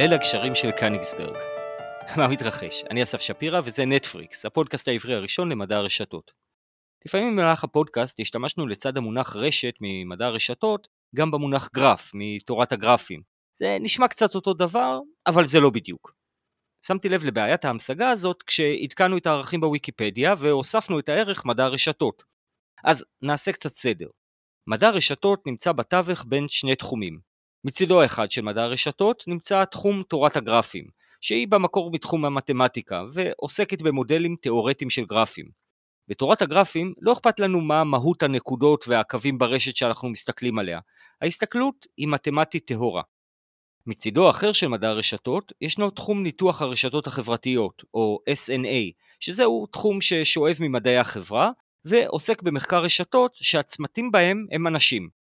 ליל הגשרים של קניגסברג. מה מתרחש? אני אסף שפירא וזה נטפריקס, הפודקאסט העברי הראשון למדע הרשתות. לפעמים במהלך הפודקאסט השתמשנו לצד המונח רשת ממדע הרשתות, גם במונח גרף, מתורת הגרפים. זה נשמע קצת אותו דבר, אבל זה לא בדיוק. שמתי לב לבעיית ההמשגה הזאת כשעדכנו את הערכים בוויקיפדיה והוספנו את הערך מדע הרשתות. אז נעשה קצת סדר. מדע הרשתות נמצא בתווך בין שני תחומים. מצידו האחד של מדע הרשתות נמצא תחום תורת הגרפים, שהיא במקור מתחום המתמטיקה ועוסקת במודלים תאורטיים של גרפים. בתורת הגרפים לא אכפת לנו מה מהות הנקודות והקווים ברשת שאנחנו מסתכלים עליה, ההסתכלות היא מתמטית טהורה. מצידו האחר של מדע הרשתות ישנו תחום ניתוח הרשתות החברתיות, או SNA, שזהו תחום ששואב ממדעי החברה ועוסק במחקר רשתות שהצמתים בהם הם אנשים.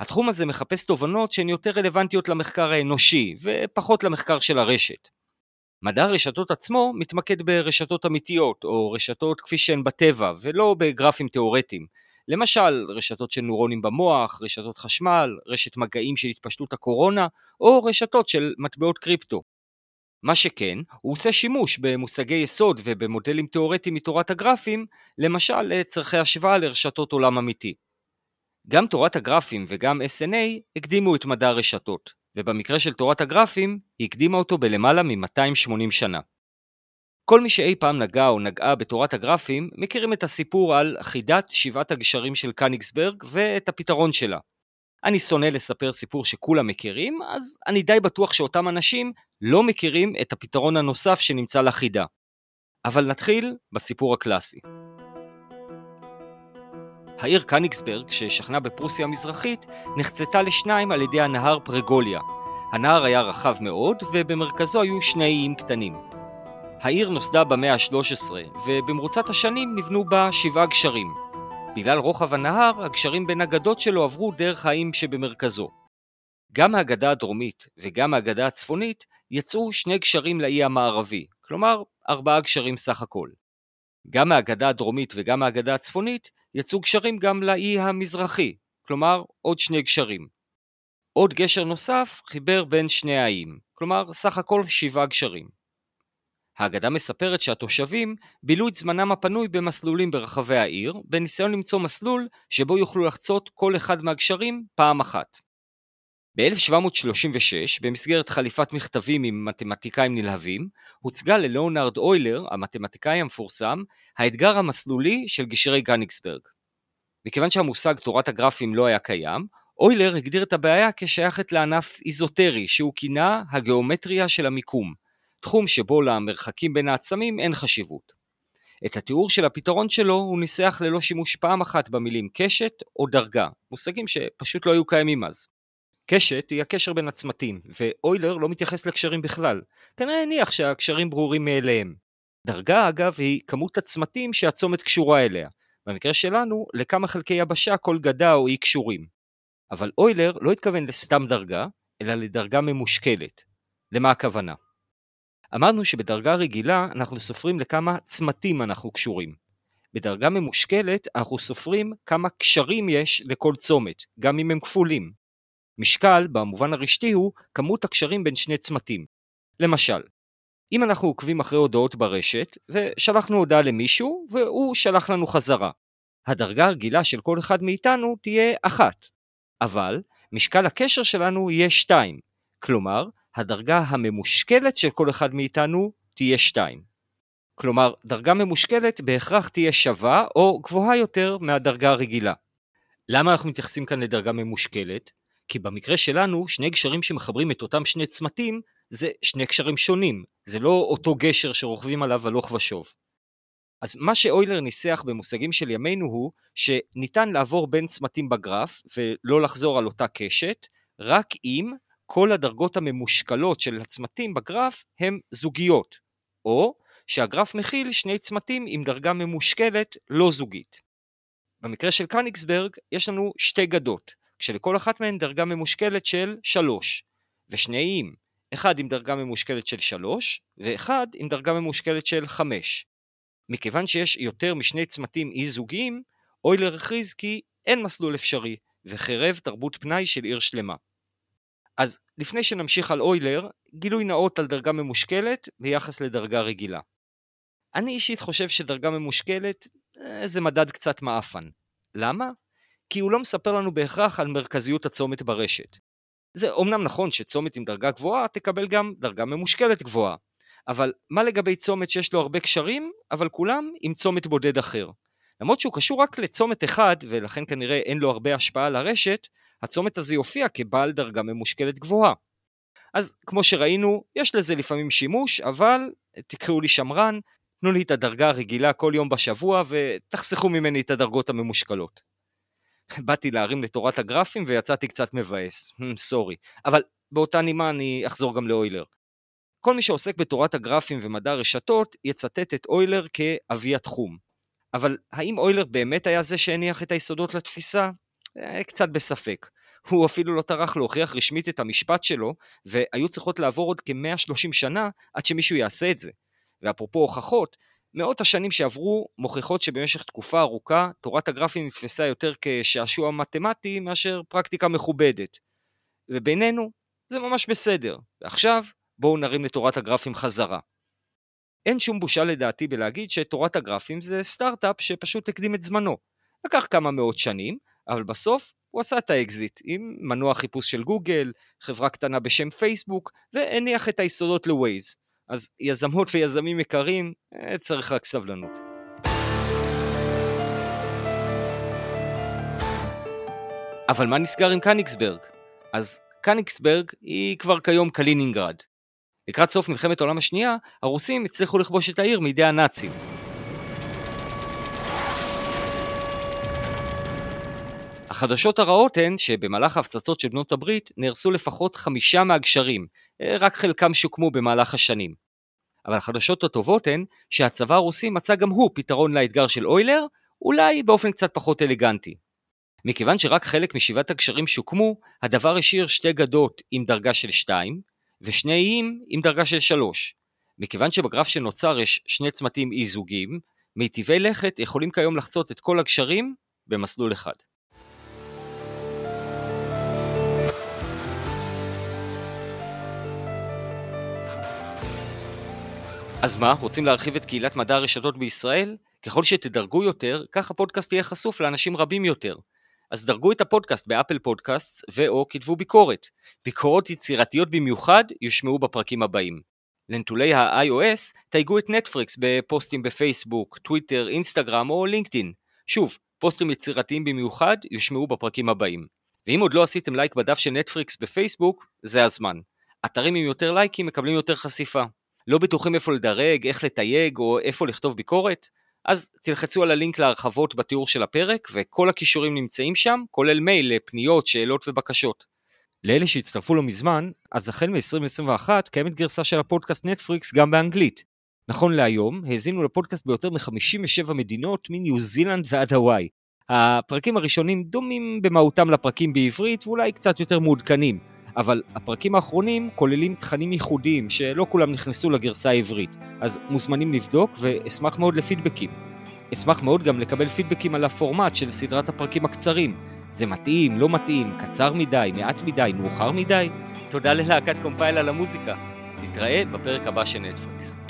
התחום הזה מחפש תובנות שהן יותר רלוונטיות למחקר האנושי ופחות למחקר של הרשת. מדע הרשתות עצמו מתמקד ברשתות אמיתיות או רשתות כפי שהן בטבע ולא בגרפים תאורטיים. למשל רשתות של נוירונים במוח, רשתות חשמל, רשת מגעים של התפשטות הקורונה או רשתות של מטבעות קריפטו. מה שכן, הוא עושה שימוש במושגי יסוד ובמודלים תאורטיים מתורת הגרפים, למשל לצרכי השוואה לרשתות עולם אמיתי. גם תורת הגרפים וגם SNA הקדימו את מדע הרשתות, ובמקרה של תורת הגרפים, היא הקדימה אותו בלמעלה מ-280 שנה. כל מי שאי פעם נגע או נגעה בתורת הגרפים, מכירים את הסיפור על חידת שבעת הגשרים של קניגסברג ואת הפתרון שלה. אני שונא לספר סיפור שכולם מכירים, אז אני די בטוח שאותם אנשים לא מכירים את הפתרון הנוסף שנמצא לחידה. אבל נתחיל בסיפור הקלאסי. העיר קניגסברג, ששכנה בפרוסיה המזרחית, נחצתה לשניים על ידי הנהר פרגוליה. הנהר היה רחב מאוד, ובמרכזו היו שני איים קטנים. העיר נוסדה במאה ה-13, ובמרוצת השנים נבנו בה שבעה גשרים. בגלל רוחב הנהר, הגשרים בין הגדות שלו עברו דרך האיים שבמרכזו. גם מהגדה הדרומית וגם מהגדה הצפונית יצאו שני גשרים לאי המערבי, כלומר ארבעה גשרים סך הכל. גם מהגדה הדרומית וגם מהגדה הצפונית יצאו גשרים גם לאי המזרחי, כלומר עוד שני גשרים. עוד גשר נוסף חיבר בין שני האיים, כלומר סך הכל שבעה גשרים. האגדה מספרת שהתושבים בילו את זמנם הפנוי במסלולים ברחבי העיר, בניסיון למצוא מסלול שבו יוכלו לחצות כל אחד מהגשרים פעם אחת. ב-1736, במסגרת חליפת מכתבים עם מתמטיקאים נלהבים, הוצגה ללאונרד אוילר, המתמטיקאי המפורסם, האתגר המסלולי של גשרי גניגסברג. מכיוון שהמושג תורת הגרפים לא היה קיים, אוילר הגדיר את הבעיה כשייכת לענף איזוטרי, שהוא כינה הגיאומטריה של המיקום, תחום שבו למרחקים בין העצמים אין חשיבות. את התיאור של הפתרון שלו הוא ניסח ללא שימוש פעם אחת במילים קשת או דרגה, מושגים שפשוט לא היו קיימים אז. קשת היא הקשר בין הצמתים, ואוילר לא מתייחס לקשרים בכלל. כנראה הניח שהקשרים ברורים מאליהם. דרגה אגב היא כמות הצמתים שהצומת קשורה אליה. במקרה שלנו, לכמה חלקי יבשה כל גדה או אי קשורים. אבל אוילר לא התכוון לסתם דרגה, אלא לדרגה ממושקלת. למה הכוונה? אמרנו שבדרגה רגילה אנחנו סופרים לכמה צמתים אנחנו קשורים. בדרגה ממושקלת אנחנו סופרים כמה קשרים יש לכל צומת, גם אם הם כפולים. משקל, במובן הרשתי, הוא כמות הקשרים בין שני צמתים. למשל, אם אנחנו עוקבים אחרי הודעות ברשת, ושלחנו הודעה למישהו, והוא שלח לנו חזרה. הדרגה הרגילה של כל אחד מאיתנו תהיה אחת, אבל משקל הקשר שלנו יהיה שתיים, כלומר, הדרגה הממושקלת של כל אחד מאיתנו תהיה שתיים. כלומר, דרגה ממושקלת בהכרח תהיה שווה או גבוהה יותר מהדרגה הרגילה. למה אנחנו מתייחסים כאן לדרגה ממושקלת? כי במקרה שלנו, שני גשרים שמחברים את אותם שני צמתים, זה שני גשרים שונים, זה לא אותו גשר שרוכבים עליו הלוך ושוב. אז מה שאוילר ניסח במושגים של ימינו הוא שניתן לעבור בין צמתים בגרף ולא לחזור על אותה קשת, רק אם כל הדרגות הממושקלות של הצמתים בגרף הם זוגיות, או שהגרף מכיל שני צמתים עם דרגה ממושקלת לא זוגית. במקרה של קניגסברג יש לנו שתי גדות, כשלכל אחת מהן דרגה ממושקלת של 3, ושני איים, אחד עם דרגה ממושקלת של 3, ואחד עם דרגה ממושקלת של 5. מכיוון שיש יותר משני צמתים אי זוגיים, אוילר הכריז כי אין מסלול אפשרי, וחירב תרבות פנאי של עיר שלמה. אז לפני שנמשיך על אוילר, גילוי נאות על דרגה ממושקלת ביחס לדרגה רגילה. אני אישית חושב שדרגה ממושקלת אה, זה מדד קצת מעפן. למה? כי הוא לא מספר לנו בהכרח על מרכזיות הצומת ברשת. זה אומנם נכון שצומת עם דרגה גבוהה תקבל גם דרגה ממושקלת גבוהה, אבל מה לגבי צומת שיש לו הרבה קשרים, אבל כולם עם צומת בודד אחר? למרות שהוא קשור רק לצומת אחד, ולכן כנראה אין לו הרבה השפעה על הרשת, הצומת הזה יופיע כבעל דרגה ממושקלת גבוהה. אז כמו שראינו, יש לזה לפעמים שימוש, אבל תקראו לי שמרן, תנו לי את הדרגה הרגילה כל יום בשבוע ותחסכו ממני את הדרגות הממושקלות. באתי להרים לתורת הגרפים ויצאתי קצת מבאס, סורי. אבל באותה נימה אני אחזור גם לאוילר. כל מי שעוסק בתורת הגרפים ומדע הרשתות יצטט את אוילר כאבי התחום. אבל האם אוילר באמת היה זה שהניח את היסודות לתפיסה? אה, קצת בספק. הוא אפילו לא טרח להוכיח רשמית את המשפט שלו, והיו צריכות לעבור עוד כ-130 שנה עד שמישהו יעשה את זה. ואפרופו הוכחות, מאות השנים שעברו מוכיחות שבמשך תקופה ארוכה תורת הגרפים נתפסה יותר כשעשוע מתמטי מאשר פרקטיקה מכובדת. ובינינו, זה ממש בסדר. ועכשיו, בואו נרים לתורת הגרפים חזרה. אין שום בושה לדעתי בלהגיד שתורת הגרפים זה סטארט-אפ שפשוט הקדים את זמנו. לקח כמה מאות שנים, אבל בסוף הוא עשה את האקזיט עם מנוע חיפוש של גוגל, חברה קטנה בשם פייסבוק, והניח את היסודות לווייז. אז יזמות ויזמים יקרים, אה, צריך רק סבלנות. אבל מה נסגר עם קניגסברג? אז קניגסברג היא כבר כיום קלינינגרד. לקראת סוף מלחמת העולם השנייה, הרוסים הצליחו לכבוש את העיר מידי הנאצים. החדשות הרעות הן שבמהלך ההפצצות של בנות הברית נהרסו לפחות חמישה מהגשרים, רק חלקם שוקמו במהלך השנים. אבל החדשות הטובות הן שהצבא הרוסי מצא גם הוא פתרון לאתגר של אוילר, אולי באופן קצת פחות אלגנטי. מכיוון שרק חלק משבעת הגשרים שוקמו, הדבר השאיר שתי גדות עם דרגה של 2, ושני איים עם דרגה של 3. מכיוון שבגרף שנוצר יש שני צמתים אי זוגיים, מיטיבי לכת יכולים כיום לחצות את כל הגשרים במסלול אחד. אז מה, רוצים להרחיב את קהילת מדע הרשתות בישראל? ככל שתדרגו יותר, כך הפודקאסט יהיה חשוף לאנשים רבים יותר. אז דרגו את הפודקאסט באפל פודקאסט ו/או כתבו ביקורת. ביקורות יצירתיות במיוחד יושמעו בפרקים הבאים. לנטולי ה-iOS תייגו את נטפריקס בפוסטים בפייסבוק, טוויטר, אינסטגרם או לינקדאין. שוב, פוסטים יצירתיים במיוחד יושמעו בפרקים הבאים. ואם עוד לא עשיתם לייק בדף של נטפריקס בפייסבוק, זה הזמן. אתרים עם יותר לייקים מקבלים יותר חשיפה. לא בטוחים איפה לדרג, איך לתייג או איפה לכתוב ביקורת? אז תלחצו על הלינק להרחבות בתיאור של הפרק וכל הכישורים נמצאים שם, כולל מייל לפניות, שאלות ובקשות. לאלה שהצטרפו לא מזמן, אז החל מ-2021 קיימת גרסה של הפודקאסט נטפריקס גם באנגלית. נכון להיום, האזינו לפודקאסט ביותר מ-57 מדינות מניו זילנד ועד הוואי. הפרקים הראשונים דומים במהותם לפרקים בעברית ואולי קצת יותר מעודכנים. אבל הפרקים האחרונים כוללים תכנים ייחודיים שלא כולם נכנסו לגרסה העברית, אז מוזמנים לבדוק ואשמח מאוד לפידבקים. אשמח מאוד גם לקבל פידבקים על הפורמט של סדרת הפרקים הקצרים. זה מתאים, לא מתאים, קצר מדי, מעט מדי, מאוחר מדי? תודה ללהקת קומפייל על המוזיקה. נתראה בפרק הבא של נטפליקס.